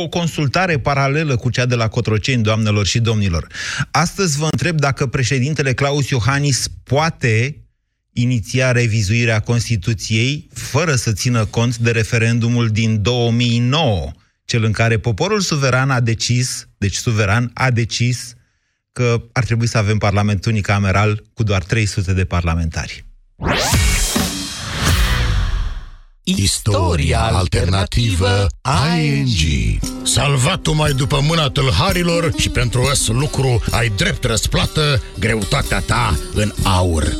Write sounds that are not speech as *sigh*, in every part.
o consultare paralelă cu cea de la Cotroceni, doamnelor și domnilor. Astăzi vă întreb dacă președintele Claus Iohannis poate iniția revizuirea Constituției fără să țină cont de referendumul din 2009, cel în care poporul suveran a decis, deci suveran a decis că ar trebui să avem parlament unicameral cu doar 300 de parlamentari. Istoria alternativă ING Salvat mai după mâna tâlharilor și pentru ăs lucru ai drept răsplată greutatea ta în aur.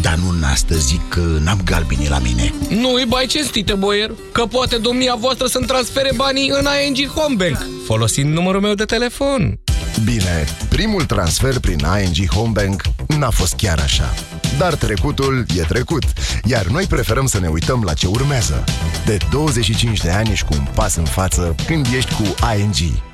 Dar nu în astăzi zic că n-am galbini la mine. Nu i bai cinstite, boier, că poate domnia voastră să-mi transfere banii în ING Home Bank, folosind numărul meu de telefon. Bine, primul transfer prin ING Home Bank n-a fost chiar așa. Dar trecutul e trecut, iar noi preferăm să ne uităm la ce urmează. De 25 de ani ești cu un pas în față când ești cu ING.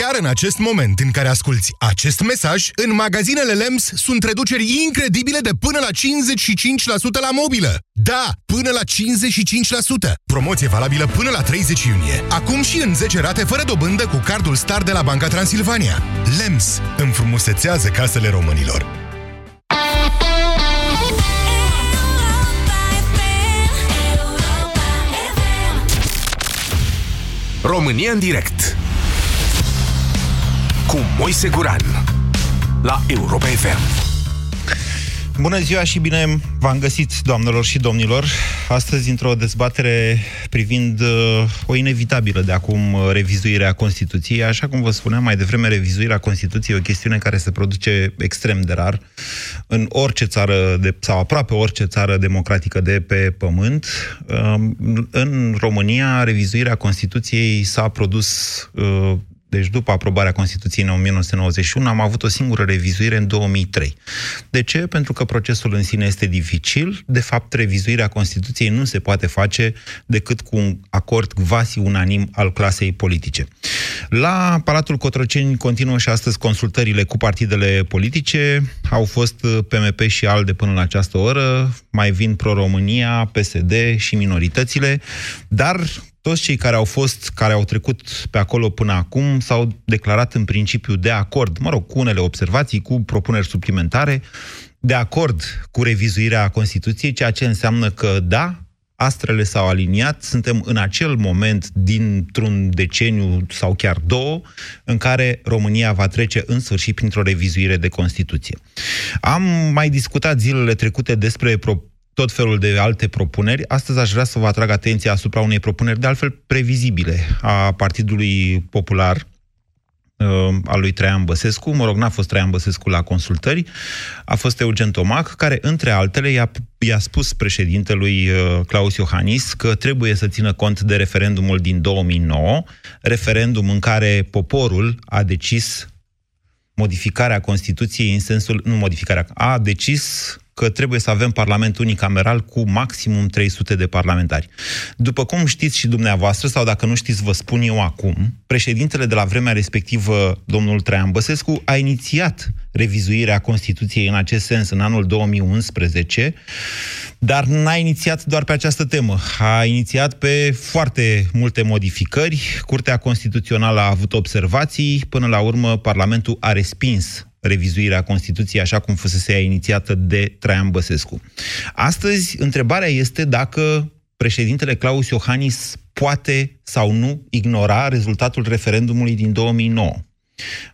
Chiar în acest moment în care asculți acest mesaj, în magazinele LEMS sunt reduceri incredibile de până la 55% la mobilă. Da, până la 55%. Promoție valabilă până la 30 iunie. Acum și în 10 rate fără dobândă cu cardul Star de la Banca Transilvania. LEMS înfrumusețează casele românilor. România în direct cu Moise Guran la Europa FM. Bună ziua și bine v-am găsit, doamnelor și domnilor. Astăzi, într-o dezbatere privind uh, o inevitabilă de acum uh, revizuirea Constituției. Așa cum vă spuneam mai devreme, revizuirea Constituției e o chestiune care se produce extrem de rar în orice țară, de, sau aproape orice țară democratică de pe pământ. Uh, în România, revizuirea Constituției s-a produs uh, deci după aprobarea Constituției în 1991, am avut o singură revizuire în 2003. De ce? Pentru că procesul în sine este dificil. De fapt, revizuirea Constituției nu se poate face decât cu un acord quasi unanim al clasei politice. La Palatul Cotroceni continuă și astăzi consultările cu partidele politice. Au fost PMP și ALDE până la această oră, mai vin Pro-România, PSD și minoritățile, dar toți cei care au fost, care au trecut pe acolo până acum, s-au declarat în principiu de acord, mă rog, cu unele observații, cu propuneri suplimentare, de acord cu revizuirea Constituției, ceea ce înseamnă că, da, astrele s-au aliniat, suntem în acel moment dintr-un deceniu sau chiar două, în care România va trece în sfârșit printr-o revizuire de Constituție. Am mai discutat zilele trecute despre pro- tot felul de alte propuneri. Astăzi aș vrea să vă atrag atenția asupra unei propuneri de altfel previzibile a Partidului Popular, uh, al lui Traian Băsescu, mă rog, n-a fost Traian Băsescu la consultări, a fost Eugen Tomac, care, între altele, i-a, i-a spus președintelui uh, Claus Iohannis că trebuie să țină cont de referendumul din 2009, referendum în care poporul a decis modificarea Constituției în sensul, nu modificarea, a decis că trebuie să avem Parlament unicameral cu maximum 300 de parlamentari. După cum știți și dumneavoastră, sau dacă nu știți, vă spun eu acum, președintele de la vremea respectivă, domnul Traian Băsescu, a inițiat revizuirea Constituției în acest sens în anul 2011, dar n-a inițiat doar pe această temă. A inițiat pe foarte multe modificări. Curtea Constituțională a avut observații, până la urmă Parlamentul a respins revizuirea Constituției așa cum fusese ea inițiată de Traian Băsescu. Astăzi, întrebarea este dacă președintele Claus Iohannis poate sau nu ignora rezultatul referendumului din 2009.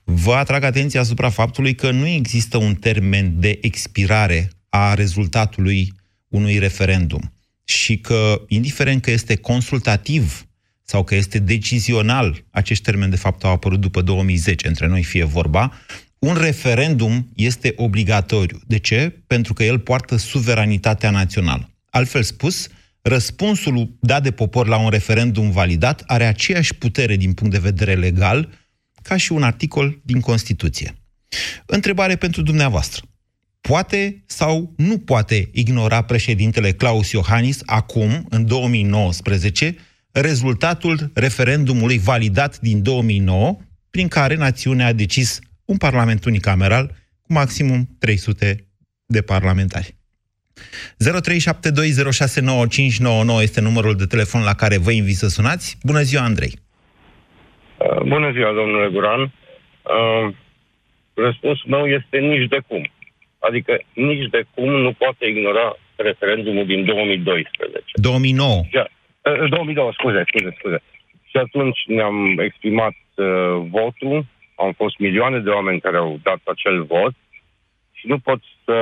Vă atrag atenția asupra faptului că nu există un termen de expirare a rezultatului unui referendum și că, indiferent că este consultativ sau că este decizional, acești termeni de fapt au apărut după 2010, între noi fie vorba, un referendum este obligatoriu. De ce? Pentru că el poartă suveranitatea națională. Altfel spus, răspunsul dat de popor la un referendum validat are aceeași putere din punct de vedere legal ca și un articol din Constituție. Întrebare pentru dumneavoastră. Poate sau nu poate ignora președintele Claus Iohannis acum, în 2019, rezultatul referendumului validat din 2009, prin care națiunea a decis un parlament unicameral cu maximum 300 de parlamentari. 0372069599 este numărul de telefon la care vă invit să sunați. Bună ziua, Andrei! Uh, bună ziua, domnule Guran! Uh, răspunsul meu este nici de cum. Adică nici de cum nu poate ignora referendumul din 2012. 2009. Ja, 2002, uh, scuze, scuze, scuze. Și atunci ne-am exprimat uh, votul, au fost milioane de oameni care au dat acel vot și nu pot să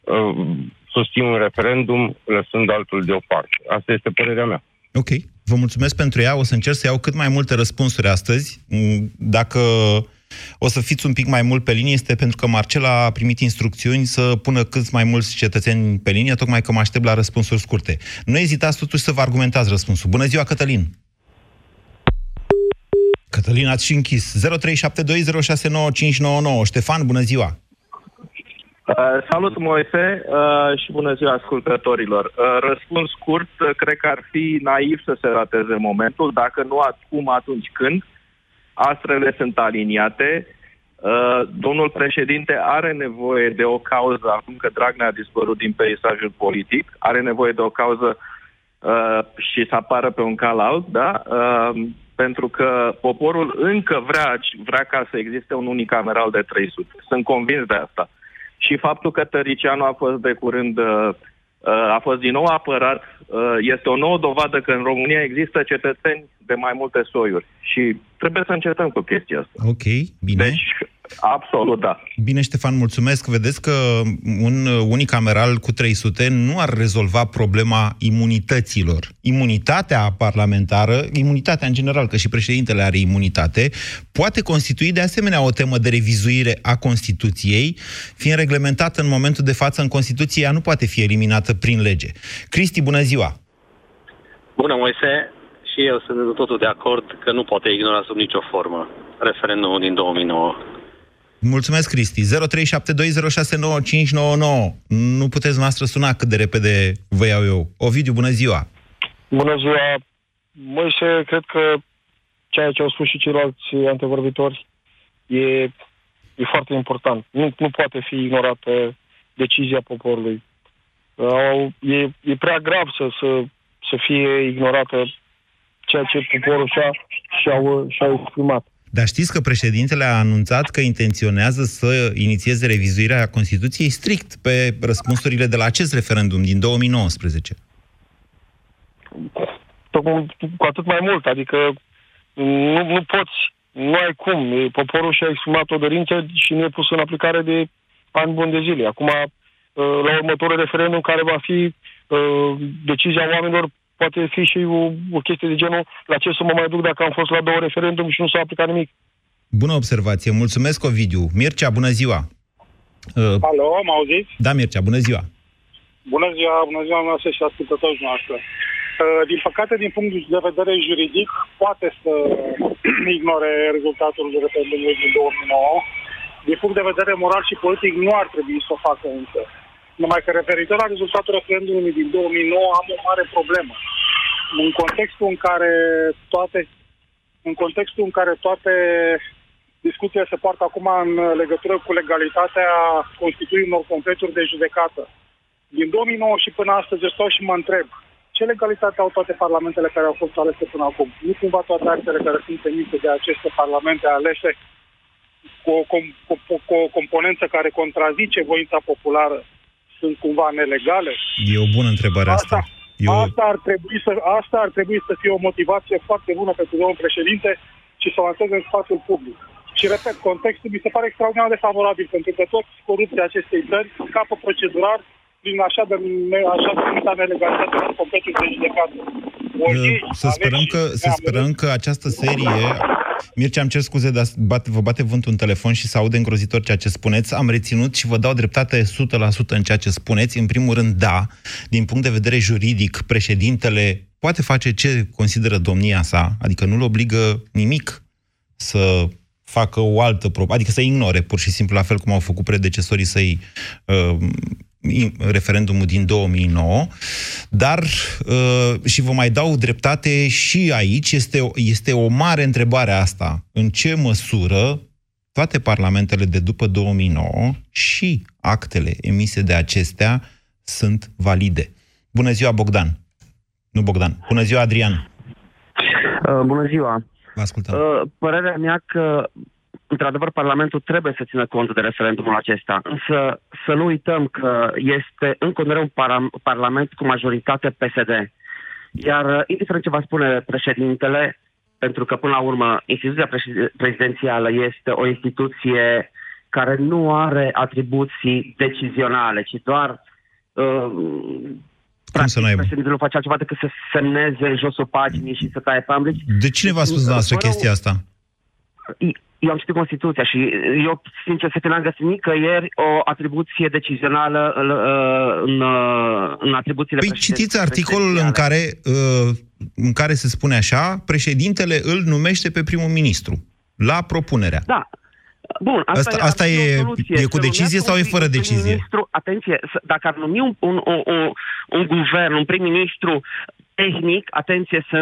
uh, susțin un referendum lăsând altul deoparte. Asta este părerea mea. Ok, vă mulțumesc pentru ea. O să încerc să iau cât mai multe răspunsuri astăzi. Mm, dacă o să fiți un pic mai mult pe linie, este pentru că Marcela a primit instrucțiuni să pună cât mai mulți cetățeni pe linie, tocmai că mă aștept la răspunsuri scurte. Nu ezitați totuși să vă argumentați răspunsul. Bună ziua, Cătălin! Cătălin, ați și închis. 0372069599. Ștefan, bună ziua! Uh, salut, Moise, uh, și bună ziua ascultătorilor. Uh, răspuns scurt, uh, cred că ar fi naiv să se rateze momentul, dacă nu acum, atunci când. Astrele sunt aliniate. Uh, domnul președinte are nevoie de o cauză, acum că Dragnea a dispărut din peisajul politic, are nevoie de o cauză uh, și să apară pe un cal alt, da? Uh, pentru că poporul încă vrea, vrea ca să existe un unicameral de 300. Sunt convins de asta și faptul că Tăricianu a fost de curând uh, uh, a fost din nou apărat, uh, este o nouă dovadă că în România există cetățeni de mai multe soiuri și trebuie să încetăm cu chestia asta. Ok, bine. Deci, absolut, da. Bine, Ștefan, mulțumesc. Vedeți că un unicameral cu 300 nu ar rezolva problema imunităților. Imunitatea parlamentară, imunitatea în general, că și președintele are imunitate, poate constitui de asemenea o temă de revizuire a Constituției, fiind reglementată în momentul de față în Constituție, ea nu poate fi eliminată prin lege. Cristi, bună ziua! Bună, Moise! și eu sunt de totul de acord că nu poate ignora sub nicio formă referendumul din 2009. Mulțumesc, Cristi. 0372069599. Nu puteți noastră suna cât de repede vă iau eu. Ovidiu, bună ziua! Bună ziua! Moise, cred că ceea ce au spus și ceilalți antevorbitori e, e foarte important. Nu, nu poate fi ignorată decizia poporului. E, e prea grav să, să, să fie ignorată ceea ce poporul și-a, și-au, și-au exprimat. Dar știți că președintele a anunțat că intenționează să inițieze revizuirea Constituției strict pe răspunsurile de la acest referendum din 2019. Tocmai cu atât mai mult, adică nu, nu poți, nu ai cum. Poporul și-a exprimat o dorință și nu e pus în aplicare de ani buni de zile. Acum, la următorul referendum care va fi uh, decizia oamenilor poate fi și o, o chestie de genul la ce să mă mai duc dacă am fost la două referendum și nu s-a aplicat nimic. Bună observație. Mulțumesc, Ovidiu. Mircea, bună ziua! Uh, Alo, mă auziți? Da, Mircea, bună ziua! Bună ziua, bună ziua noastră și ascultătorii noastre. Uh, din păcate, din punct de vedere juridic, poate să *clears throat* ignore rezultatul referendumului din 2009. Din punct de vedere moral și politic, nu ar trebui să o facă însă. Numai că referitor la rezultatul referendumului din 2009 am o mare problemă. În contextul în care toate în contextul în care toate discuțiile se poartă acum în legătură cu legalitatea constituirii unor completuri de judecată. Din 2009 și până astăzi eu stau și mă întreb ce legalitate au toate parlamentele care au fost alese până acum? Nu cumva toate actele care sunt emise de aceste parlamente alese cu o, cu, cu, cu o componență care contrazice voința populară sunt cumva nelegale? E o bună întrebare asta. asta. Eu... Asta, ar trebui să, asta ar trebui să fie o motivație foarte bună pentru domnul președinte și să o lanseze în spațiul public. Și repet, contextul mi se pare extraordinar de favorabil, pentru că toți corupții acestei țări scapă procedural prin așa de, așa de numita nelegalitate la completul de judecată. O iei, Să sperăm, că, să sperăm că această serie... Mircea, am cer scuze, dar bate, vă bate vântul în telefon și se aude îngrozitor ceea ce spuneți. Am reținut și vă dau dreptate 100% în ceea ce spuneți. În primul rând, da, din punct de vedere juridic, președintele poate face ce consideră domnia sa, adică nu-l obligă nimic să facă o altă probă, adică să ignore pur și simplu, la fel cum au făcut predecesorii săi uh, referendumul din 2009, dar uh, și vă mai dau dreptate și aici, este, este o mare întrebare asta. În ce măsură toate parlamentele de după 2009 și actele emise de acestea sunt valide? Bună ziua, Bogdan! Nu Bogdan. Bună ziua, Adrian! Uh, bună ziua! Vă ascultăm. Uh, părerea mea că într-adevăr, Parlamentul trebuie să țină cont de referendumul acesta. Însă să nu uităm că este în continuare un par- Parlament cu majoritate PSD. Iar uh, indiferent ce va spune președintele, pentru că până la urmă instituția prezidențială este o instituție care nu are atribuții decizionale, ci doar uh, cum să nu aibă? Președintele nu face altceva decât să semneze josul paginii și să taie pamblici. De cine v-a spus dumneavoastră chestia asta? Eu am citit Constituția și eu, sincer să fi n-am găsit nicăieri o atribuție decizională în, în, în atribuțiile Păi citiți articolul în care, uh, în care se spune așa, președintele îl numește pe primul ministru, la propunerea. Da, Bun, asta, asta, asta e, e cu decizie sau e fără decizie? Ministru, atenție, dacă ar numi un, un, un, un, un guvern, un prim-ministru tehnic, atenție, să,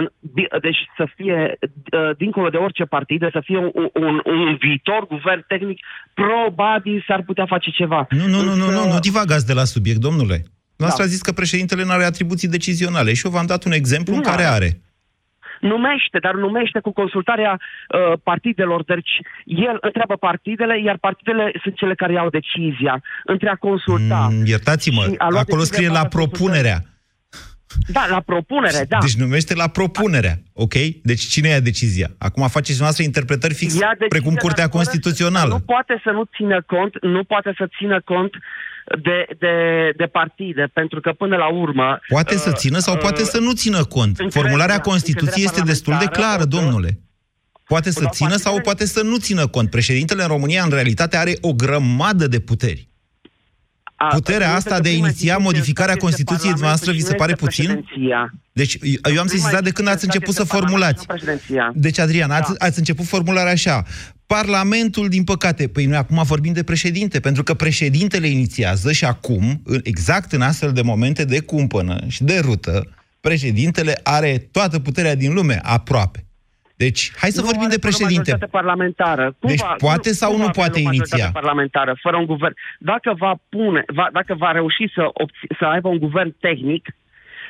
deci să fie, uh, dincolo de orice partidă, să fie un, un, un viitor guvern tehnic, probabil s-ar putea face ceva. Nu, nu, nu, nu, nu, nu divagați de la subiect, domnule. Noastră da. a zis că președintele nu are atribuții decizionale și eu v-am dat un exemplu nu în care are. Numește, dar numește cu consultarea uh, partidelor. Deci el întreabă partidele, iar partidele sunt cele care iau decizia. Între a consulta. Mm, iertați-mă, acolo scrie la propunerea. Consultări. Da, la propunere, da. Deci numește la propunerea, ok? Deci cine ia decizia? Acum faceți noastră interpretări fix decizia, precum Curtea Constituțională. Nu poate să nu țină cont, nu poate să țină cont de, de, de partide, pentru că până la urmă... Poate uh, să țină sau uh, poate să nu țină cont. Formularea Constituției este destul de clară, domnule. Poate să țină sau poate să nu țină cont. Președintele în România, în realitate, are o grămadă de puteri. Puterea asta de a iniția modificarea Constituției noastre vi se pare puțin? Deci, eu am sesizat de când ați început să formulați. Deci, Adrian, ați, da. ați început formularea așa. Parlamentul, din păcate, păi noi acum vorbim de președinte, pentru că președintele inițiază și acum, exact în astfel de momente de cumpănă și de rută, președintele are toată puterea din lume, aproape. Deci, hai să nu vorbim de președinte. parlamentară. Cum deci va, poate sau cum nu poate iniția? parlamentară, fără un guvern. Dacă va pune, va, dacă va reuși să, obț- să aibă un guvern tehnic,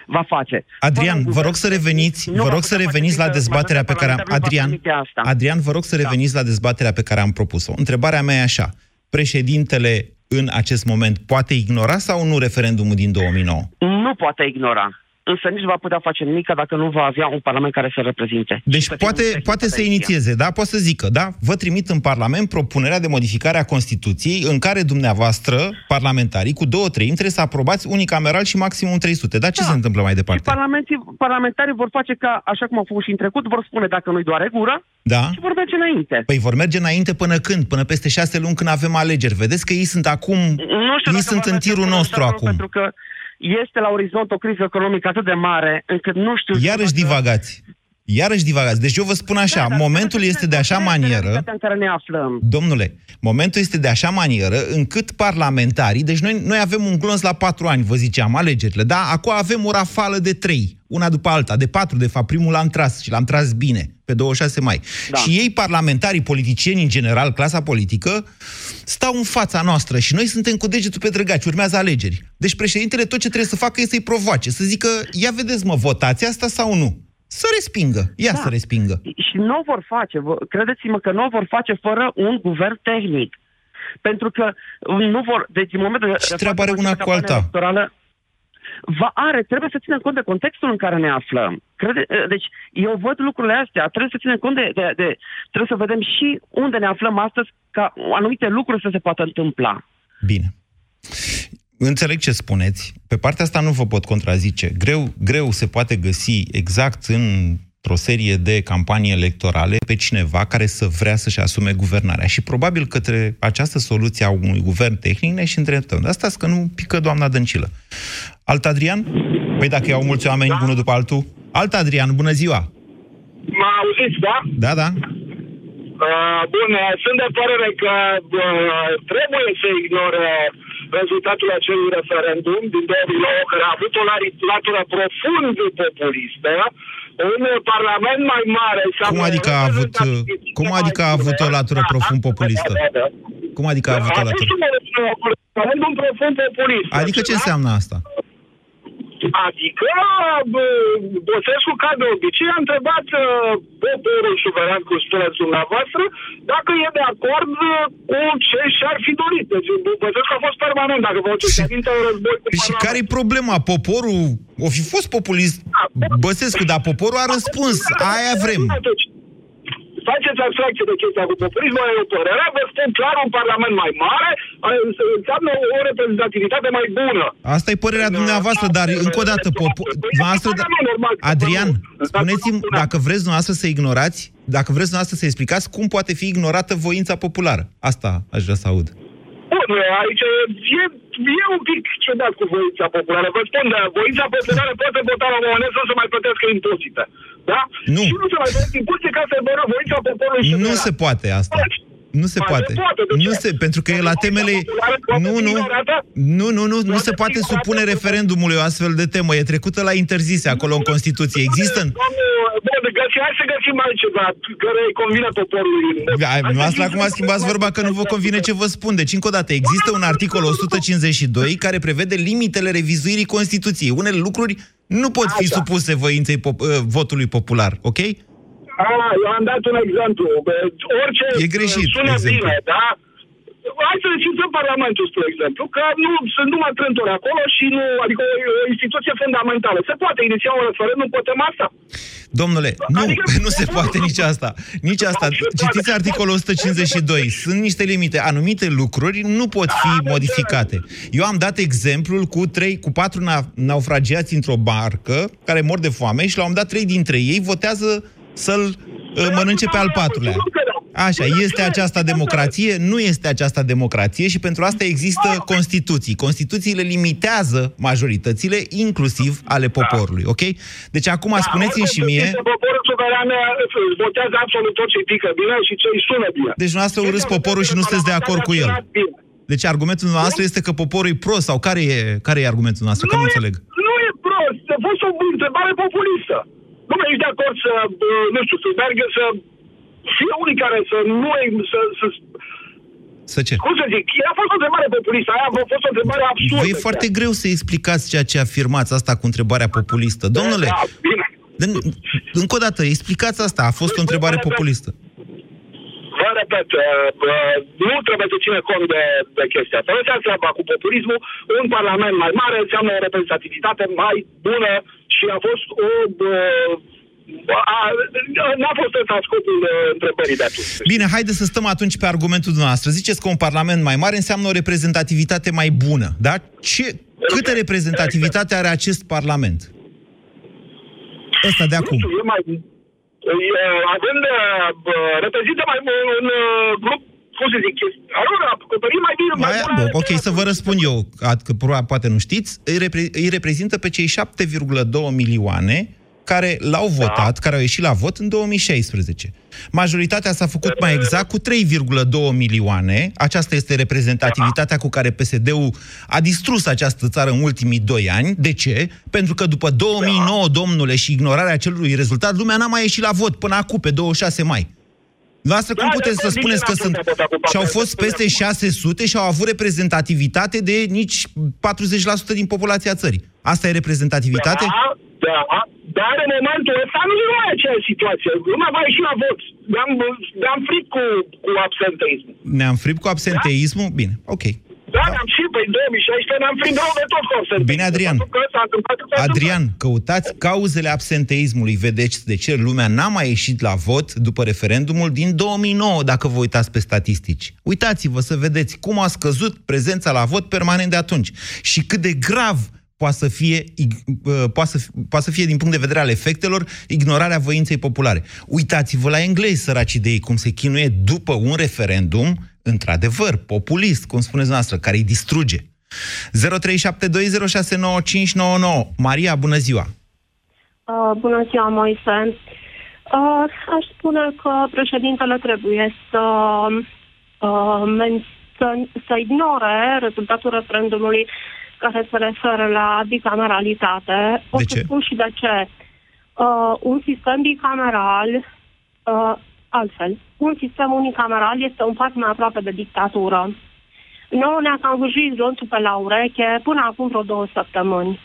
va face. Adrian, vă rog să reveniți, vă rog să reveniți la dezbaterea pe care am Adrian, Adrian, vă rog să da. reveniți da. la dezbaterea pe care am propus-o. Întrebarea mea e așa: președintele în acest moment poate ignora sau nu referendumul din 2009? Nu poate ignora însă nici nu va putea face nimic dacă nu va avea un parlament care să reprezinte. Deci poate, poate să inițieze, da? Poate să zică, da? Vă trimit în Parlament propunerea de modificare a Constituției în care dumneavoastră, parlamentarii, cu două trei, trebuie să aprobați unicameral și maximum 300. Da? Ce da. se întâmplă mai departe? Și parlamentarii vor face ca, așa cum au făcut și în trecut, vor spune dacă nu-i doare gură da. și vor merge înainte. Păi vor merge înainte până când? Până peste șase luni când avem alegeri. Vedeți că ei sunt acum, nu știu ei sunt în tirul nostru acum. Pentru că este la orizont o criză economică atât de mare încât nu știu... Iarăși dacă... divagați. Iarăși divagați. Deci eu vă spun așa, da, momentul este de așa manieră... În care ne aflăm. Domnule, momentul este de așa manieră încât parlamentarii... Deci noi, noi avem un glonț la patru ani, vă ziceam, alegerile, da? Acum avem o rafală de trei, una după alta, de patru, de fapt. Primul l-am tras și l-am tras bine, pe 26 mai. Da. Și ei, parlamentarii, politicieni în general, clasa politică, stau în fața noastră și noi suntem cu degetul pe drăgaci, urmează alegeri. Deci președintele tot ce trebuie să facă este să-i provoace, să zică, ia vedeți mă, votați asta sau nu? Să respingă. Ia da. să respingă. Și nu o vor face. Credeți-mă că nu o vor face fără un guvern tehnic. Pentru că nu vor... Deci, în momentul și treaba are una cu alta. Electorală, va are, trebuie să ținem cont de contextul în care ne aflăm. Crede, deci, eu văd lucrurile astea, trebuie să ținem cont de, de, de... Trebuie să vedem și unde ne aflăm astăzi ca anumite lucruri să se poată întâmpla. Bine. Înțeleg ce spuneți. Pe partea asta nu vă pot contrazice. Greu, greu se poate găsi exact în o serie de campanii electorale pe cineva care să vrea să-și asume guvernarea. Și probabil către această soluție a unui guvern tehnic ne și îndreptăm. De asta că nu pică doamna Dăncilă. Alt Adrian? Păi dacă iau mulți oameni da. unul după altul. Alt Adrian, bună ziua! Mă auziți, da? Da, da. Uh, bun, sunt de părere că uh, trebuie să ignore rezultatul acelui referendum din 2009, care a avut o latură profund populistă, un parlament mai mare... Cum adică a avut, cum adică a avut o latură profund populistă? Da, da, da. Cum adică a avut o latură? un referendum profund populist. Adică ce înseamnă asta? Adică Băsescu, ca de obicei, a întrebat uh, poporul suveran, cum spuneți dumneavoastră, dacă e de acord uh, cu ce și-ar fi dorit. Deci Băsescu a fost permanent, dacă vă aduceți aminte, un război cu Și care e problema? Poporul o fi fost populist Băsescu, dar poporul a răspuns. Aia vrem. Atunci, faceți abstracție de chestia cu populismul, e o părere, vă spun clar, un parlament mai mare înseamnă o reprezentativitate mai bună. Asta e părerea dumneavoastră, dar încă o dată, popo- noastră, Adrian, spuneți-mi, dacă vreți dumneavoastră să ignorați, dacă vreți dumneavoastră să explicați cum poate fi ignorată voința populară. Asta aș vrea să aud. Bun, aici e, e un pic ciudat cu voința populară. Vă spun, de voința populară poate vota la un moment să se mai plătească impozite. Da? Nu. Și nu se mai plătește impozite ca să bără voința poporului și Nu se poate asta. Nu se Ba, poate. se poate, de Nu ce? se, pentru că e la temele... Nu, nu, nu, nu, nu, nu se poate supune referendumului o astfel de temă. E trecută la interzise acolo în Constituție. Există... în- Bun, găsi, hai să găsim altceva care îi convine poporului. Ai, Noastră acum schimbați vorba că nu vă convine ce vă spun. Deci, încă o dată, există un articol 152 care prevede limitele revizuirii Constituției. Unele lucruri nu pot fi supuse voinței pop- uh, votului popular, ok? Ah, eu am dat un exemplu. Bă, Orice E greșit, sună exemplu. bine, da? Hai să decidem Parlamentul, spre exemplu, că nu sunt numai trânturi acolo și nu, adică o, o instituție fundamentală. Se poate iniția un referendum, putem asta? Domnule, nu, *laughs* nu se poate nici asta. Nici asta. Citiți articolul 152. Sunt niște limite. Anumite lucruri nu pot fi modificate. Eu am dat exemplul cu trei, cu patru na- naufragiați într-o barcă care mor de foame și la un moment dat trei dintre ei votează să-l uh, mănânce pe al patrulea. Așa, este aceasta democrație? Nu este aceasta democrație și pentru asta există Constituții. Constituțiile limitează majoritățile, inclusiv ale poporului, ok? Deci acum spuneți-mi și mie... Poporul suveran își votează absolut tot ce pică bine și ce îi sună bine. Deci noastră urâți poporul și nu sunteți de acord cu el. Deci argumentul noastră este că poporul e prost sau care e, care e argumentul noastră? Că nu înțeleg. Nu e prost, a fost o întrebare populistă. Nu mai ești de acord să, bă, nu știu, să meargă să fie unii care să nu să, să Să ce? cum să zic, a fost o întrebare populistă, aia a fost o întrebare absurdă. Vă e foarte greu să explicați ceea ce afirmați asta cu întrebarea populistă. Domnule, Da, bine. de- încă o dată, explicați asta. A fost o întrebare populistă. Vă repet, uh, uh, nu trebuie să ține cont de, de chestia asta. Lăsați treaba cu populismul. Un parlament mai mare înseamnă o reprezentativitate mai bună și a fost o... uh, a, n-a fost ăsta scopul uh, întrebării de atunci. Bine, haideți să stăm atunci pe argumentul dumneavoastră. Ziceți că un parlament mai mare înseamnă o reprezentativitate mai bună, da? Ce, câtă reprezentativitate are acest parlament? Ăsta de acum. Nu știu, e mai... E, având, uh, bă, reprezintă mai mult un uh, grup, cum să zic, are o acoperire mai bine, mai Mai, bună. bă, ok, să vă răspund eu, că că probabil poate nu știți, îi, repre, îi reprezintă pe cei 7,2 milioane care l-au votat, da. care au ieșit la vot în 2016. Majoritatea s-a făcut mai exact cu 3,2 milioane. Aceasta este reprezentativitatea cu care PSD-ul a distrus această țară în ultimii doi ani. De ce? Pentru că după 2009, domnule, și ignorarea acelui rezultat, lumea n-a mai ieșit la vot până acum, pe 26 mai. Noastră, cum Da, puteți da, să nici spuneți că n-am sunt... putut vota cu Și au partea fost peste 600 și au avut reprezentativitate de nici 40% din populația țării. Asta e reprezentativitate? Da, da, dar în momentul ăsta nu e mai aceeași situație. Lumea va ieși la vot. Ne-am, ne-am fric cu, cu absenteism. Ne-am fript cu absenteismul? Bine, ok. Da, am și pe 2016 ne-am prins de tot consentit. Bine, Adrian. Pentru că s-a întâmplat ce s-a Adrian, căutați cauzele absenteismului. Vedeți de ce lumea n-a mai ieșit la vot după referendumul din 2009, dacă vă uitați pe statistici. Uitați-vă să vedeți cum a scăzut prezența la vot permanent de atunci și cât de grav poate să fie, ig- uh, poate să, poate să fie din punct de vedere al efectelor ignorarea voinței populare. Uitați-vă la englezi, săraci de ei, cum se chinuie după un referendum, într-adevăr, populist, cum spuneți noastră, care îi distruge. 0372069599. Maria, bună ziua! Uh, bună ziua, Moise. Uh, aș spune că președintele trebuie să, uh, men- să, să ignore rezultatul referendumului care se referă la bicameralitate. O De să ce? spun și de ce. Uh, un sistem bicameral, uh, altfel, un sistem unicameral este un pas mai aproape de dictatură. Nouă ne-a cam vâjit glonțul pe la ureche până acum vreo două săptămâni.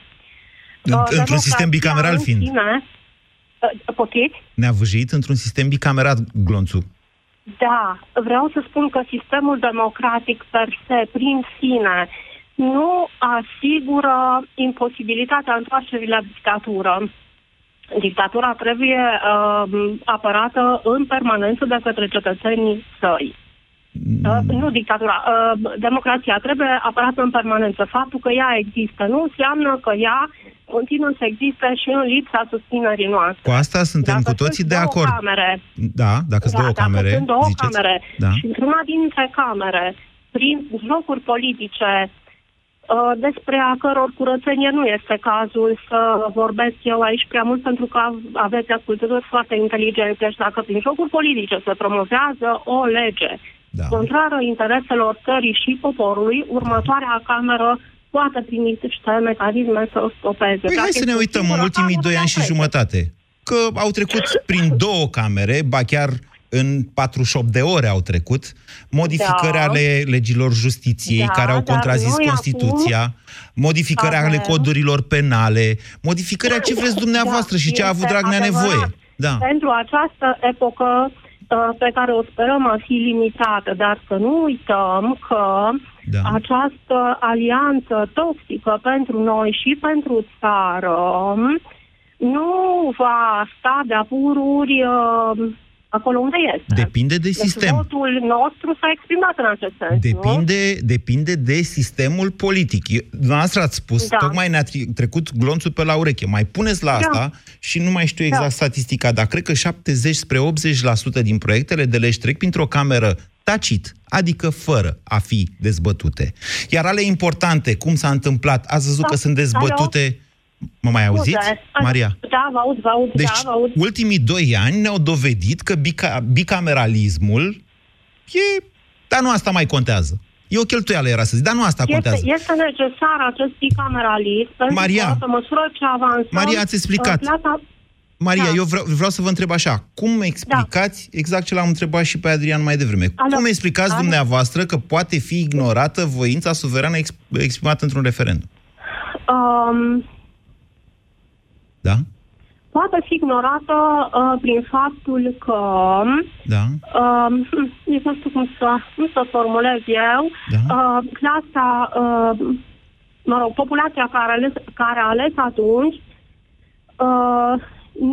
În- Uh, într-un sistem democrația bicameral în fiind. Sine, uh, poftiți? Ne-a văjit într-un sistem bicamerat glonțul. Da, vreau să spun că sistemul democratic per se, prin sine, nu asigură imposibilitatea întoarcerii la dictatură. Dictatura trebuie uh, apărată în permanență de către cetățenii săi. Uh, nu dictatura, uh, democrația trebuie apărată în permanență. Faptul că ea există nu înseamnă că ea continuă să existe și în lipsa susținerii noastre. Cu asta suntem Dacă cu toții sunt de două acord. Camere, Da, dacă sunt da, două dacă camere, sunt două ziceți. camere Da. și într-una dintre camere, prin jocuri politice, uh, despre a căror curățenie nu este cazul să vorbesc eu aici prea mult, pentru că aveți ascultători foarte inteligenți. Deci dacă prin jocuri politice se promovează o lege da. contrară intereselor țării și poporului, următoarea cameră poate prin niște mecanisme să o stopeze. Păi Dacă hai să ne este uităm în singura ultimii cameră, doi ani și trece. jumătate. Că au trecut prin două camere, ba chiar în 48 de ore au trecut, modificări Da. ale legilor justiției Da, care au dar contrazis noi Constituția, modificări ale avem- codurilor penale, modificări a ce vreți dumneavoastră și ce a avut este Dragnea adevărat. nevoie. Da. Pentru această epocă uh, pe care o sperăm a fi limitată, dar să nu uităm că da. această alianță toxică pentru noi și pentru țară nu va sta de apururi uh, acolo unde este. Depinde de Deci sistem. votul nostru s-a exprimat în acest sens, nu? Depinde, depinde de sistemul politic. Eu- Dumneavoastră ați spus, Da. tocmai ne-a tri- trecut glonțul pe la ureche. Mai puneți la Da. asta și nu mai știu exact Da. statistica, dar cred că 70 spre 80% din proiectele de legi trec printr-o cameră tacit, adică fără a fi dezbătute. Iar ale importante, cum s-a întâmplat, ați văzut Da. că sunt dezbătute... Mă mai auziți, Scuze. Maria? Da, vă aud, vă aud, Deci, da, vă aud. ultimii doi ani ne-au dovedit că bica- bicameralismul e... Dar nu asta mai contează. E o cheltuială, era să zic, dar nu asta Este, contează. este necesar acest bicameralism pentru Maria. că, pe măsură ce avansăm... Maria, ați explicat. uh, Plata... Maria, Da. eu vreau, vreau să vă întreb așa. Cum explicați, exact ce l-am întrebat și pe Adrian mai devreme, Alo. cum explicați Alo. dumneavoastră că poate fi ignorată voința suverană ex- exprimată într-un referendum? Um, Da? poate fi ignorată uh, prin faptul că Da? um, nici nu știu cum să, cum să formulez eu, Da. uh, clasa, uh, mă rog, populația care a ales, care a ales atunci uh,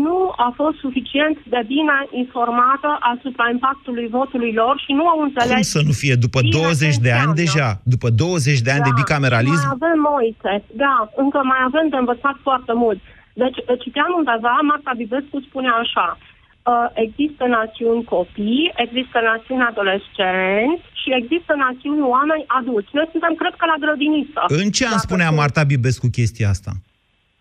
nu a fost suficient de bine informată asupra impactului votului lor și nu au înțeles Cum să nu fie? După bine 20 ce de ani înseamnă. deja, după 20 de ani de bicameralism, Mai avem Moise, da, încă mai avem de învățat foarte mult. Deci, citeam undeva, Marta Bibescu spunea așa, uh, există națiuni copii, există națiuni adolescenți și există națiuni oameni adulți. Noi suntem, cred că, la grădiniță. în ce an spunea Marta Bibescu chestia asta?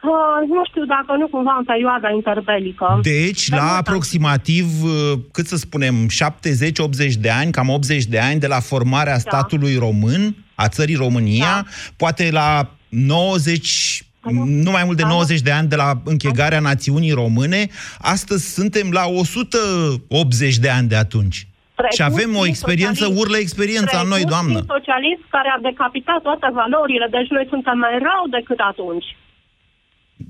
Uh, nu știu dacă nu cumva în perioada interbelică. Deci, Dar la nu- aproximativ, uh, cât să spunem, 70-80 de ani, cam 80 de ani de la formarea Da. statului român, a țării România, poate la 90, nu mai mult de 90 de ani de la închegarea națiunii române, astăzi suntem la 180 de ani de atunci. Și avem o experiență, urlă experiența în noi, Trecut doamnă. prin socialist care a decapitat toate valorile, deci noi suntem mai rău decât atunci.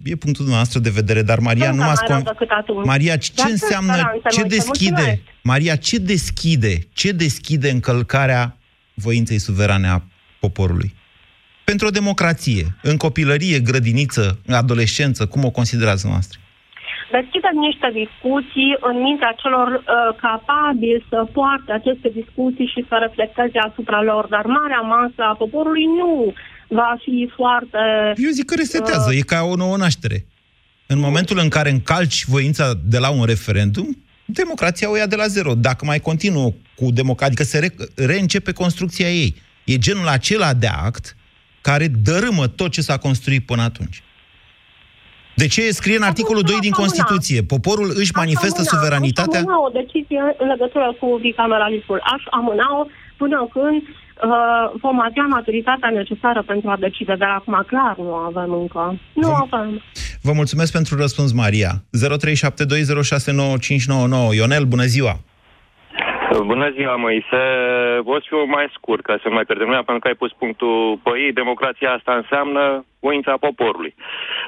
E punctul dumneavoastră de vedere, dar Maria, nu Suntem m-ați mai rău con- decât atunci. Maria, ce Dar sunt înseamnă, speranțe, ce Moise, deschide, mulțumesc. Maria, ce deschide, ce deschide încălcarea voinței suverane a poporului? Pentru o democrație, în copilărie, grădiniță, în adolescență, cum o considerați noastră? deschidem niște discuții în mintea celor uh, capabili să poarte aceste discuții și să reflecteze asupra lor, dar marea masă a poporului nu va fi foarte... Eu zic că resetează, uh, e ca o nouă naștere. În momentul în care încalci voința de la un referendum, democrația o ia de la zero. Dacă mai continuă cu democrația, adică se re- reîncepe construcția ei. E genul acela de act care dărâmă tot ce s-a construit până atunci. De ce scrie în articolul 2 din Constituție? Poporul își manifestă amâna, suveranitatea? Aș amâna o decizie în legătură cu bicameralismul. Aș amâna-o până când uh, vom avea maturitatea necesară pentru a decide, dar acum clar nu avem încă. Nu Vom- avem. Vă mulțumesc pentru răspuns, Maria. 0372069599. Ionel, bună ziua! Bună ziua, Moise. O să fiu mai scurt, ca să nu mai pierdem lumea, pentru că ai pus punctul pe ei. Democrația asta înseamnă voința poporului.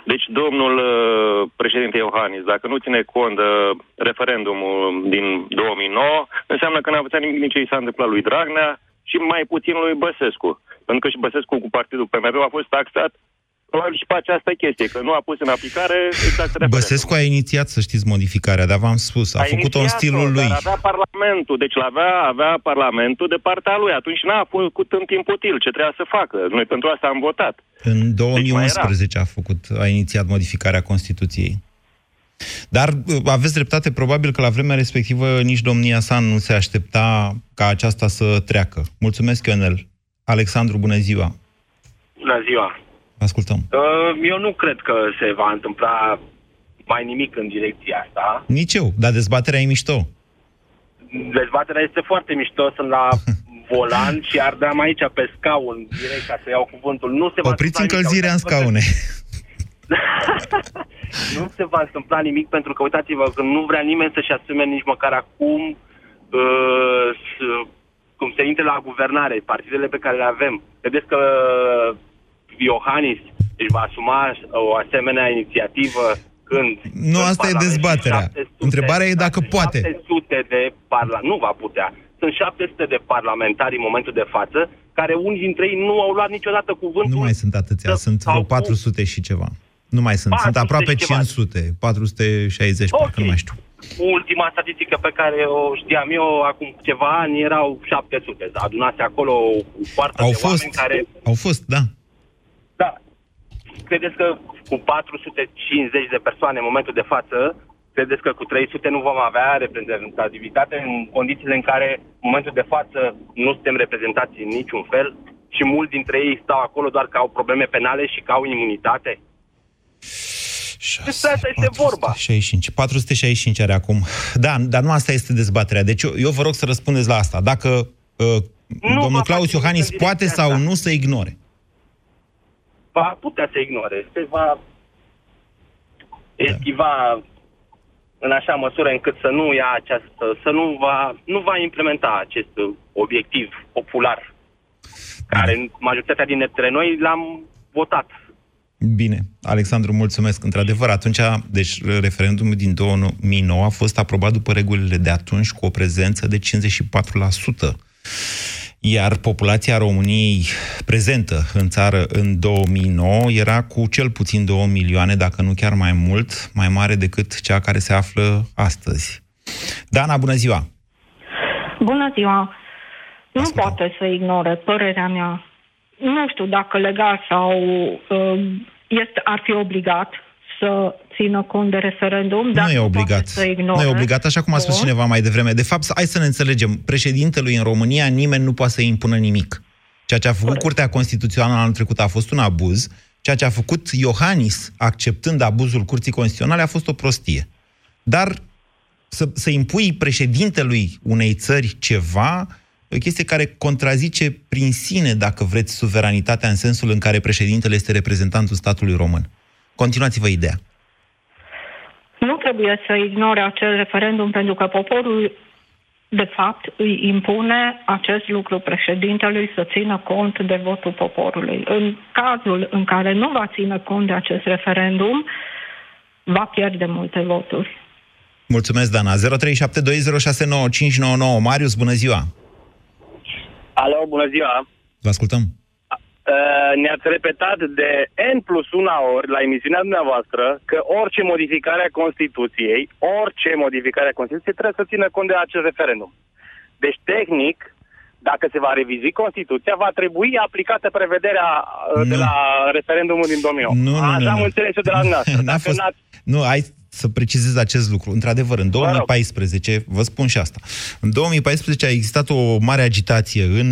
Deci, domnul uh, președinte Iohannis, dacă nu ține cont de referendumul din 2009, înseamnă că n-a învățat nimic din ce i s-a întâmplat lui Dragnea și mai puțin lui Băsescu. Pentru că și Băsescu cu partidul PMP a fost taxat probabil și pe această chestie, că nu a pus în aplicare exact referendumul. Băsescu a inițiat, să știți, modificarea, dar v-am spus, a, făcut-o în inițiat-o, stilul lui. Dar avea Parlamentul, deci l-avea, avea Parlamentul de partea lui. Atunci n-a făcut în timp util ce trebuia să facă. Noi pentru asta am votat. În Deci mai 2011 a făcut, a inițiat modificarea Constituției. Dar uh, aveți dreptate, probabil că la vremea respectivă nici domnia sa nu se aștepta ca aceasta să treacă. Mulțumesc, Ionel. Alexandru, bună ziua! Bună ziua! Ascultăm. Uh, Eu nu cred că se va întâmpla mai nimic în direcția asta. Nici eu, dar dezbaterea e mișto. Dezbaterea este foarte mișto, sunt la *laughs* volan și ardeam aici pe scaun direct ca să iau cuvântul. Nu se va Opriți întâmpla nimic, încălzirea în uitați-vă scaune. nu se va întâmpla nimic pentru că, uitați-vă, că nu vrea nimeni să-și asume nici măcar acum uh, să- cum se intre la guvernare, partidele pe care le avem. Credeți că Iohannis își va asuma o asemenea inițiativă când... Nu, în asta e Parlament dezbaterea. 700 Întrebarea e dacă poate. 700 de parla... Nu va putea. Sunt 700 de parlamentari în momentul de față, care unii dintre ei nu au luat niciodată cuvântul. Nu mai sunt atâția, sunt vreo 400 și ceva. Nu mai sunt, sunt 400 aproape și ceva. 500, 460, parcă nu mai știu. Ultima statistică pe care o știam eu acum ceva ani erau 700. Adunase acolo o foarte Au de fost, oameni care... au fost, da. Da. Credeți că cu 450 de persoane în momentul de față, credeți că cu 300 nu vom avea reprezentativitate în condițiile în care, în momentul de față, nu suntem reprezentați în niciun fel și mulți dintre ei stau acolo doar că au probleme penale și că au imunitate? Despre asta este vorba. 65. 465 are acum. Da, dar nu asta este dezbaterea. Deci eu, eu vă rog să răspundeți la asta. Dacă uh, domnul Claus Iohannis poate sau nu să ignore. Va putea să ignore. Se va eschiva în așa măsură încât să nu ia această, să nu va, nu va implementa acest obiectiv popular care în majoritatea dintre noi l-am votat. Bine, Alexandru, mulțumesc. Într-adevăr, atunci, deci referendumul din 2009 a fost aprobat după regulile de atunci cu o prezență de 54%. Iar populația României prezentă în țară în 2009 era cu cel puțin 2 milioane, dacă nu chiar mai mult, mai mare decât cea care se află astăzi. Dana, bună ziua! Bună ziua! Nu poate să ignore părerea mea. Nu știu dacă legal sau uh, este, ar fi obligat să țină cont de referendum, dar nu e obligat. poate să ignore. Nu e obligat, așa cum a spus Bun. cineva mai devreme. De fapt, hai să ne înțelegem. Președintelui în România nimeni nu poate să impună nimic. Ceea ce a făcut Curtea Constituțională anul trecut a fost un abuz. Ceea ce a făcut Iohannis, acceptând abuzul Curții Constituționale, a fost o prostie. Dar să, să impui președintelui unei țări ceva, e o chestie care contrazice prin sine, dacă vreți, suveranitatea în sensul în care președintele este reprezentantul statului român. Continuați-vă ideea. Nu trebuie să ignore acel referendum pentru că poporul, de fapt, îi impune acest lucru președintelui să țină cont de votul poporului. În cazul în care nu va ține cont de acest referendum, va pierde multe voturi. Mulțumesc, Dana. 0372069599. Marius, bună ziua! Alo, bună ziua! Vă ascultăm. Uh, ne-ați repetat de N plus una ori la emisiunea dumneavoastră că orice modificare a Constituției, orice modificare a Constituției trebuie să țină cont de acest referendum. Deci, tehnic, dacă se va revizi Constituția, va trebui aplicată prevederea uh, de Nu. la referendumul din 2008. Nu, nu, Așa nu, am nu. înțeles eu de la dumneavoastră. *laughs* N-a Dacă fost- n-ați Nu, ai să precizez acest lucru. Într-adevăr, în 2014, vă spun și asta, în 2014 a existat o mare agitație în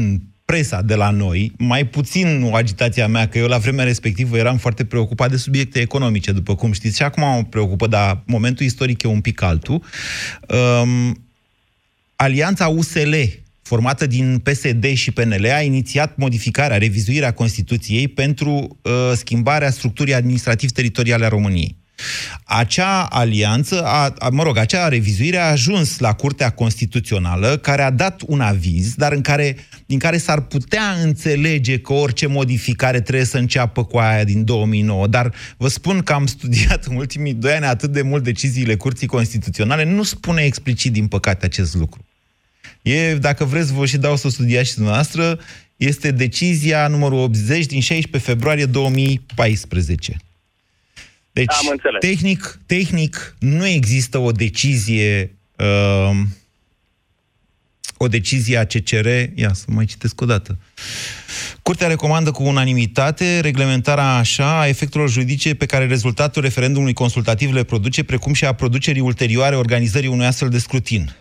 presa de la noi, mai puțin o agitație a mea, că eu la vremea respectivă eram foarte preocupat de subiecte economice, după cum știți, și acum mă preocupă, dar momentul istoric e un pic altul. Um, Alianța USL, formată din PSD și PNL, a inițiat modificarea, revizuirea Constituției pentru uh, schimbarea structurii administrativ-teritoriale a României. Acea alianță, a, a, mă rog, acea revizuire a ajuns la Curtea Constituțională, care a dat un aviz, dar în care, din care s-ar putea înțelege că orice modificare trebuie să înceapă cu aia din 2009. Dar vă spun că am *laughs* studiat în ultimii doi ani atât de mult deciziile Curții Constituționale, nu spune explicit, din păcate, acest lucru. E, dacă vreți, vă și dau să o studiați și dumneavoastră, este decizia numărul 80 din 16 februarie 2014. Deci, Am înțeles. tehnic, tehnic, nu există o decizie uh, o decizie a CCR, ia să mai citesc o dată. Curtea recomandă cu unanimitate reglementarea așa a efectelor juridice pe care rezultatul referendumului consultativ le produce, precum și a producerii ulterioare organizării unui astfel de scrutin.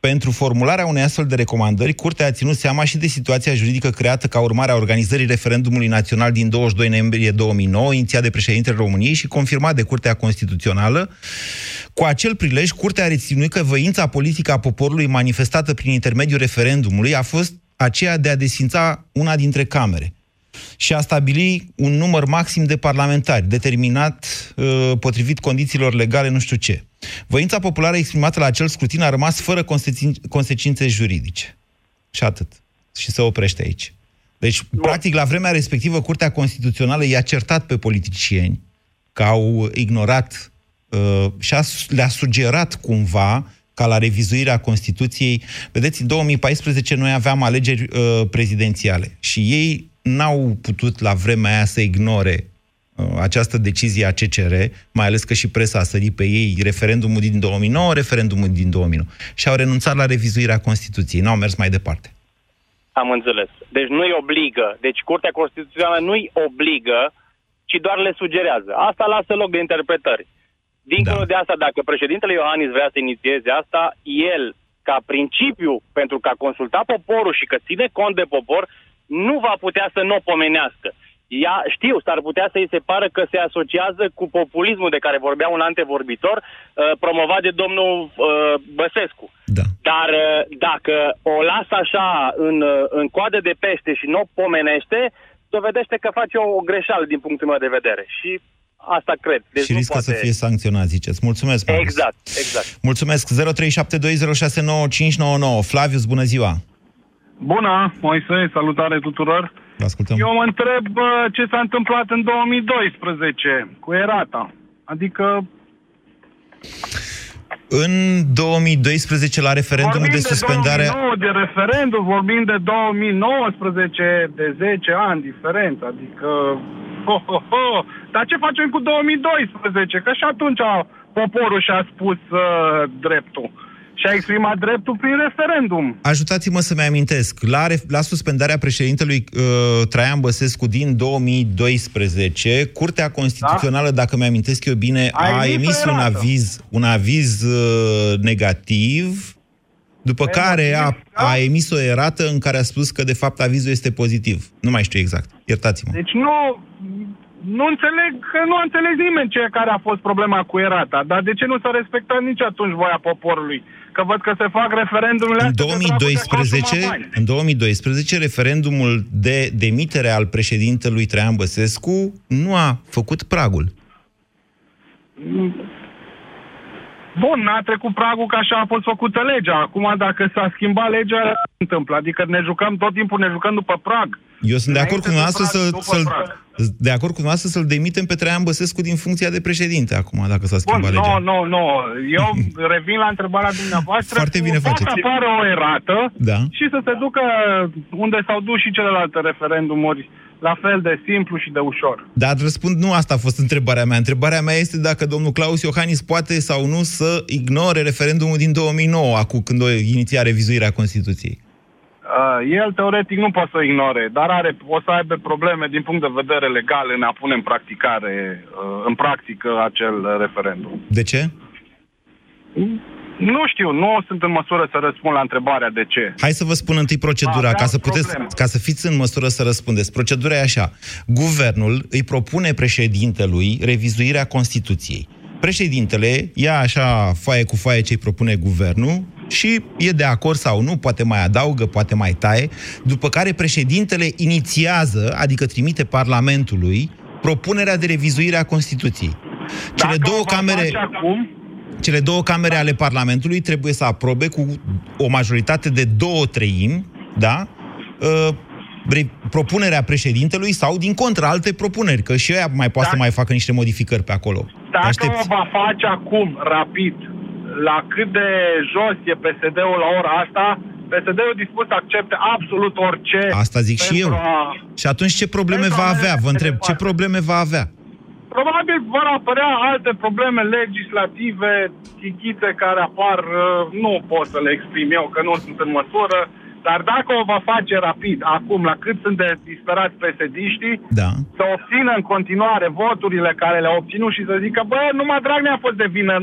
Pentru formularea unei astfel de recomandări, Curtea a ținut seama și de situația juridică creată ca urmare a organizării referendumului național din 22 noiembrie 2009, inițiat de președintele României și confirmat de Curtea Constituțională. Cu acel prilej, Curtea a reținut că voința politică a poporului manifestată prin intermediul referendumului a fost aceea de a desfința una dintre camere și a stabili un număr maxim de parlamentari, determinat uh, potrivit condițiilor legale, nu știu ce. Voința populară exprimată la acel scrutin a rămas fără consecin- consecințe juridice. Și atât. Și se oprește aici. Deci, practic, la vremea respectivă, Curtea Constituțională i-a certat pe politicieni că au ignorat uh, și a, le-a sugerat cumva ca la revizuirea Constituției. Vedeți, în 2014 noi aveam alegeri uh, prezidențiale și ei n-au putut la vremea aia să ignore uh, această decizie a CCR, mai ales că și presa a sărit pe ei referendumul din 2009, referendumul din 2009 și au renunțat la revizuirea Constituției, n-au mers mai departe. Am înțeles. Deci nu-i obligă. Deci Curtea Constituțională nu-i obligă, ci doar le sugerează. Asta lasă loc de interpretări. Dincolo da. de asta, dacă președintele Iohannis vrea să inițieze asta, el, ca principiu, pentru că a consultat poporul și că ține cont de popor, nu va putea să nu o pomenească. Ea, știu, s-ar putea să îi se pară că se asociază cu populismul de care vorbea un antevorbitor, uh, promovat de domnul uh, Băsescu. Da. Dar uh, dacă o lasă așa în, uh, în coadă de pește și nu o pomenește, dovedește că face o, o greșeală din punctul meu de vedere. Și asta cred. Deci și nu riscă poate... să fie sancționat, ziceți. Mulțumesc, Marius. Exact, exact. Mulțumesc. 0372069599. Flavius, bună ziua. Bună, Moise, salutare tuturor. Vă ascultăm. Eu mă întreb bă, ce s-a întâmplat în 2012 cu Erata. Adică În 2012, la referendumul vorbim de suspendare... de 2009 de referendum, vorbim de 2019, de 10 ani diferență. Adică, ho, ho, ho. Dar ce facem cu 2012? Că și atunci poporul și-a spus uh, dreptul. Și-a exprimat dreptul prin referendum. Ajutați-mă să-mi amintesc. La, ref- la suspendarea președintelui uh, Traian Băsescu din 2012, Curtea Constituțională, dacă mi-amintesc eu bine, A a, emis o emis un erată. aviz, un aviz uh, negativ, după care a, a emis o erată în care a spus că, de fapt, avizul este pozitiv. Nu mai știu exact. Iertați-mă. Deci nu, nu înțeleg, că nu a înțeles nimeni ce care a fost problema cu erata. Dar de ce nu s-a respectat nici atunci voia poporului? Că văd că se fac referendumurile În astea pentru a putea consuma 2012, bani. în 2012, referendumul de demitere al președintelui Traian Băsescu nu a făcut pragul. Bun, n-a trecut pragul că așa a fost făcută legea. Acum, dacă s-a schimbat legea, ce se întâmplă? Adică ne jucăm tot timpul, ne jucăm după prag. Eu sunt de acord cu Înainte dumneavoastră de să, prag, să după prag. de acord cu dumneavoastră să-l demitem pe Traian Băsescu din funcția de președinte acum, dacă s-a Bun, schimbat nu, legea. nu, nu. Eu *laughs* revin la întrebarea dumneavoastră. Foarte bine Poate faceți. apară o erată Da. și să se ducă unde s-au dus și celelalte referendumuri la fel de simplu și de ușor. Dar răspund, nu asta a fost întrebarea mea. Întrebarea mea este dacă domnul Claus Iohannis poate sau nu să ignore referendumul din 2009, acum când o iniția revizuirea Constituției. Uh, el teoretic nu poate să o ignore, dar are, o să aibă probleme din punct de vedere legal în a pune în practicare, uh, în practică acel referendum. De ce? Nu știu, nu sunt în măsură să răspund la întrebarea de ce. Hai să vă spun întâi procedura, Avea ca să, puteți, probleme. ca să fiți în măsură să răspundeți. Procedura e așa. Guvernul îi propune președintelui revizuirea Constituției. Președintele ia așa foaie cu foaie ce îi propune guvernul și e de acord sau nu, poate mai adaugă, poate mai taie, după care președintele inițiază, adică trimite Parlamentului, propunerea de revizuire a Constituției. Cele Dacă două o va camere... face acum, Cele două camere ale Parlamentului trebuie să aprobe cu o majoritate de două treimi, da? Uh, re- propunerea președintelui sau, din contră, alte propuneri, că și ea mai poate să mai facă niște modificări pe acolo. Te dacă aștepți. o va face acum, rapid, la cât de jos e PSD-ul la ora asta, PSD-ul e dispus să accepte absolut orice. Asta zic și eu. pentru A... Și atunci ce probleme pentru va a avea? merge Vă mai întreb, ce departe. probleme va avea? Probabil vor apărea alte probleme legislative, chichite care apar, uh, nu pot să le exprim eu, că nu sunt în măsură, dar dacă o va face rapid, acum, la cât sunt de disperați pesediștii, da. să obțină în continuare voturile care le-au obținut și să zică, bă, numai Dragnea a fost de vină,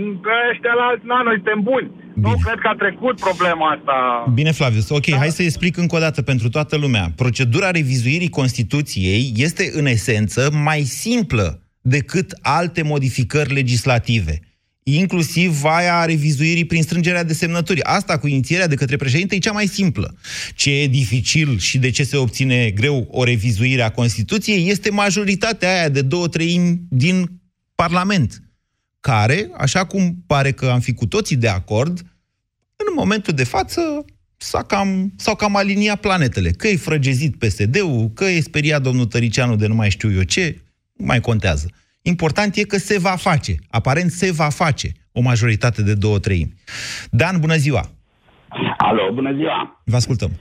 ăștia la alți, na, noi suntem buni. Nu cred că a trecut problema asta. Bine, Flavius. Ok, hai să explic încă o dată pentru toată lumea. Procedura revizuirii Constituției este, în esență, mai simplă decât alte modificări legislative inclusiv aia revizuirii prin strângerea de semnături. Asta cu inițierea de către președinte e cea mai simplă. Ce e dificil și de ce se obține greu o revizuire a Constituției este majoritatea aia de două treimi din Parlament, care, așa cum pare că am fi cu toții de acord, în momentul de față s-a cam, s-au cam aliniat planetele. Că e frăgezit PSD-ul, că e speriat domnul Tăricianu de nu mai știu eu ce, nu mai contează. Important e că se va face. Aparent se va face o majoritate de două treimi. Dan, bună ziua! Alo, bună ziua! Vă ascultăm.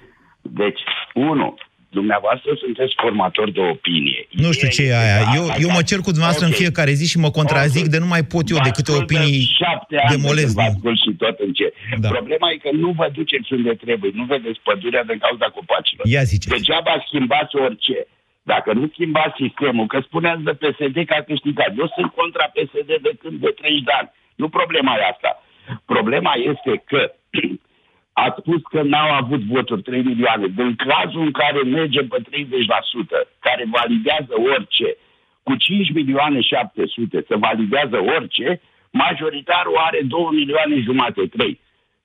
Deci, unu, dumneavoastră sunteți formator de opinie. Nu știu ce e aia. Eu, eu mă cer cu dumneavoastră în Ok. fiecare zi și mă contrazic de nu mai pot eu Vă de câte ascult de opinii șapte ani demolez. de când Vă ascult și tot în ce. Da. Problema e că nu vă duceți unde trebuie, nu vedeți pădurea din cauza copacilor. Ia ziceți. Degeaba schimbați orice. Dacă nu schimbați sistemul, că spuneați de PSD că a câștigat. Eu sunt contra PSD de când de 30 de ani. Nu problema e asta. Problema este că *clears throat* ați spus că n-au avut voturi 3 milioane. În cazul în care mergem pe 30%, care validează orice, cu 5 milioane 700 se validează orice, majoritarul are 2 milioane jumate, 3.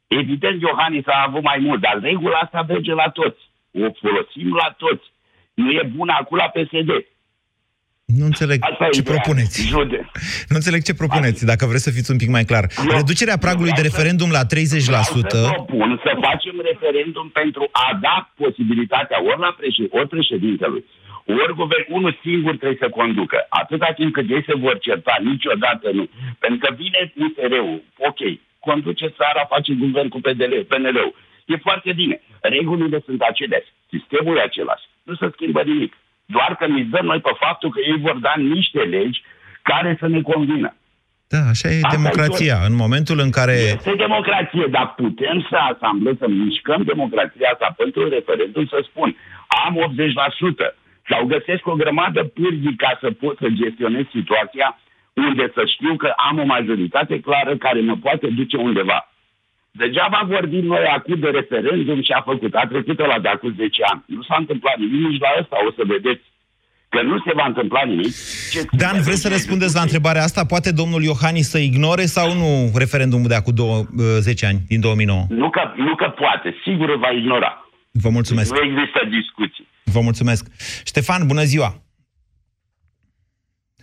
Evident, Iohannis a avut mai mult, dar regula asta merge la toți. O folosim la toți. Nu e bună acum la PSD. Nu înțeleg Asta e ce ideea. propuneți. Județ. Nu înțeleg ce propuneți, dacă vreți să fiți un pic mai clar. Reducerea pragului de referendum la 30%. Vreau să propun să facem referendum pentru a da posibilitatea ori la președ- ori președintelui, ori guvern, unul singur trebuie să conducă. Atâta timp cât ei se vor certa, niciodată nu. Pentru că vine USR-ul, ok, conduce țara, face guvern cu PDL, PNL-ul. E foarte bine. Regulile sunt aceleași. Sistemul e același. Nu se schimbă nimic. Doar că ne dăm noi pe faptul că ei vor da niște legi care să ne convină. Da, așa e Asta e democrația. În momentul în care... Este democrație, dar putem să asamblăm, să mișcăm democrația asta pentru un referendum, să spun, am 80%, sau găsesc o grămadă pârghii ca să pot să gestionez situația unde să știu că am o majoritate clară care mă poate duce undeva. Degeaba vorbim noi acum de referendum și a făcut, a trecut la de acum 10 ani. Nu s-a întâmplat nimic, nici la ăsta o să vedeți că nu se va întâmpla nimic. Ce Dan, vreți să răspundeți la întrebarea asta? Poate domnul Iohannis să ignore sau nu referendumul de acum două, 10 ani, din 2009? Nu că, nu că poate, sigur îl va ignora. Vă mulțumesc. Nu există discuții. Vă mulțumesc. Ștefan, bună ziua!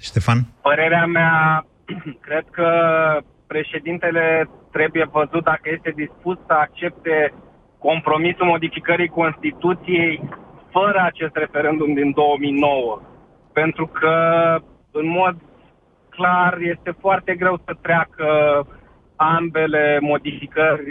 Ștefan? Părerea mea, *clears throat* cred că președintele trebuie văzut dacă este dispus să accepte compromisul modificării Constituției fără acest referendum din 2009. Pentru că, în mod clar, este foarte greu să treacă ambele modificări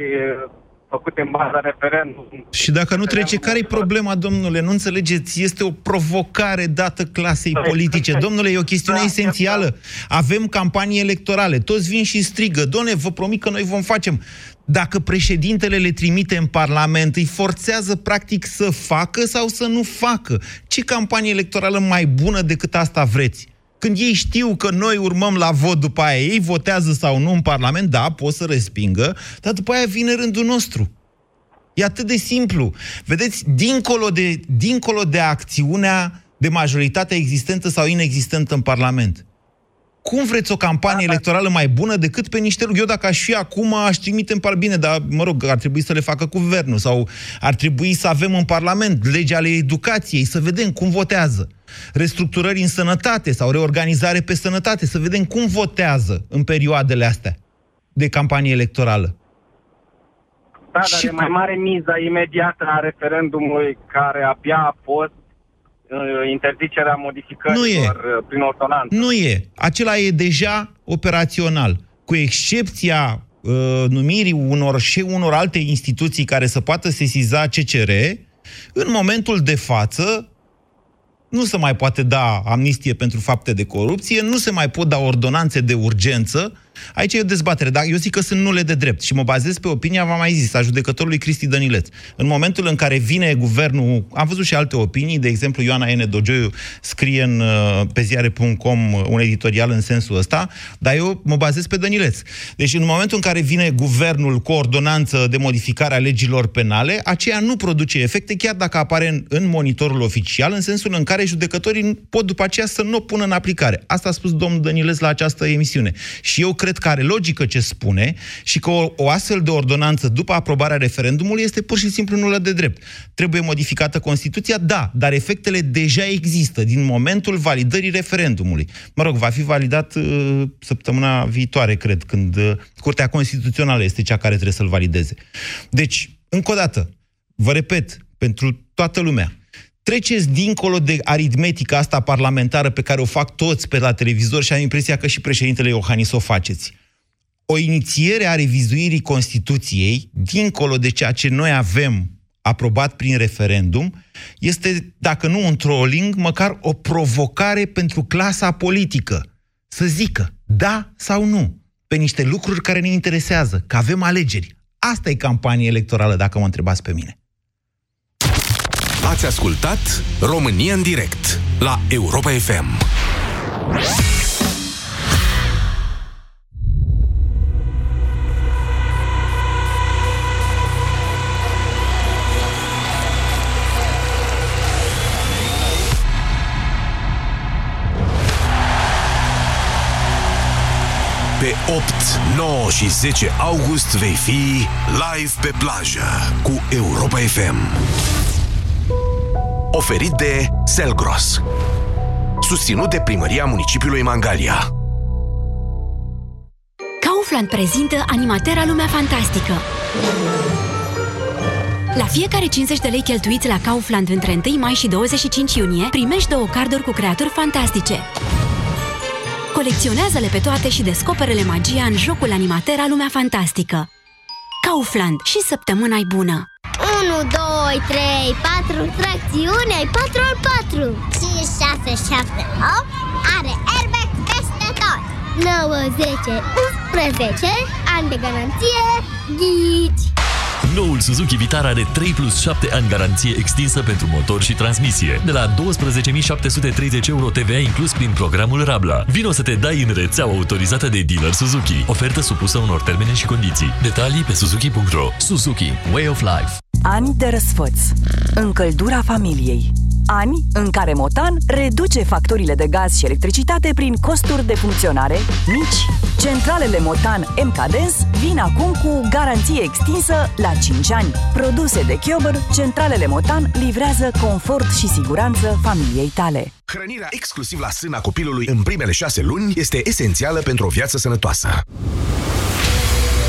făcute în baza referendumului. Și dacă nu trece, care e problema, domnule? Nu înțelegeți? Este o provocare dată clasei politice. Domnule, e o chestiune esențială. Avem campanii electorale. Toți vin și strigă. Doamne, vă promit că noi vom face. Dacă președintele le trimite în Parlament, îi forțează practic să facă sau să nu facă. Ce campanie electorală mai bună decât asta vreți? Când ei știu că noi urmăm la vot după aia, ei votează sau nu în Parlament, da, pot să respingă, dar după aia vine rândul nostru. E atât de simplu. Vedeți, dincolo de, dincolo de acțiunea de majoritate existentă sau inexistentă în Parlament. Cum vreți o campanie electorală mai bună decât pe niște lucruri? Eu dacă aș fi acum, aș trimite în Parlament. Bine, dar, mă rog, ar trebui să le facă guvernul sau ar trebui să avem în Parlament legea ale educației, să vedem cum votează. Restructurări în sănătate sau reorganizare pe sănătate, să vedem cum votează în perioadele astea de campanie electorală. Da, dar e mai mare miza imediată a referendumului care abia a fost uh, interzicerea modificărilor Nu e. uh, prin ordonanță. Nu e. Acela e deja operațional. Cu excepția uh, numirii unor și unor alte instituții care să poată sesiza CCR, în momentul de față nu se mai poate da amnistie pentru fapte de corupție, nu se mai pot da ordonanțe de urgență. Aici e o dezbatere, dar eu zic că sunt nule de drept și mă bazez pe opinia, v-am mai zis, a judecătorului Cristi Dănileț. În momentul în care vine guvernul, am văzut și alte opinii, de exemplu Ioana Ene Dogioiu scrie în, uh, pe ziare.com un editorial în sensul ăsta, dar eu mă bazez pe Dănileț. Deci în momentul în care vine guvernul cu ordonanță de modificare a legilor penale, aceea nu produce efecte, chiar dacă apare în, în monitorul oficial, în sensul în care judecătorii pot după aceea să nu o pună în aplicare. Asta a spus domnul Dănileț la această emisiune. Și eu cred că are logică ce spune și că o, o astfel de ordonanță după aprobarea referendumului este pur și simplu nulă de drept. Trebuie modificată Constituția? Da, dar efectele deja există din momentul validării referendumului. Mă rog, va fi validat uh, săptămâna viitoare, cred, când uh, Curtea Constituțională este cea care trebuie să-l valideze. Deci, încă o dată, vă repet, pentru toată lumea, treceți dincolo de aritmetica asta parlamentară pe care o fac toți pe la televizor și am impresia că și președintele Iohannis o faceți. O inițiere a revizuirii Constituției, dincolo de ceea ce noi avem aprobat prin referendum, este, dacă nu un trolling, măcar o provocare pentru clasa politică. Să zică da sau nu pe niște lucruri care ne interesează, că avem alegeri. Asta e campanie electorală, dacă mă întrebați pe mine. Ați ascultat România în direct la Europa FM. Pe 8, 9 și 10 august vei fi live pe plajă cu Europa FM. Oferit de Selgros. Susținut de Primăria Municipiului Mangalia. Kaufland prezintă Animatera Lumea Fantastică. La fiecare 50 de lei cheltuiți la Kaufland între 1 mai și 25 iunie, primești două carduri cu creaturi fantastice. Colecționează-le pe toate și descoperele magia în jocul Animatera Lumea Fantastică. Kaufland și săptămâna bună! 1, 2, 3, 4, tracțiune, ai 4 al 4 5, 6, 7, 8 Are airbag peste tot 9, 10, 11 Ani de garanție Ghici Noul Suzuki Vitara are 3 plus 7 ani garanție extinsă pentru motor și transmisie. De la 12.730 euro TVA inclus prin programul Rabla. Vino să te dai în rețeaua autorizată de dealer Suzuki. Ofertă supusă unor termene și condiții. Detalii pe suzuki.ro Suzuki. Way of Life. Ani de răsfăț. Încăldura familiei. Ani în care Motan reduce facturile de gaz și electricitate prin costuri de funcționare mici. Centralele Motan MKDens vin acum cu garanție extinsă la 5 ani. Produse de Chiober, centralele Motan livrează confort și siguranță familiei tale. Hrănirea exclusiv la sâna copilului în primele șase luni este esențială pentru o viață sănătoasă.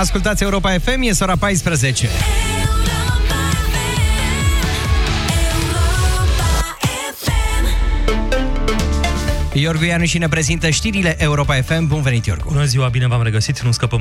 Ascultați Europa FM, e ora 14. Iorgu Ianu și ne prezintă știrile Europa FM. Bun venit, Iorgu! Bună ziua, bine v-am regăsit, nu scăpăm de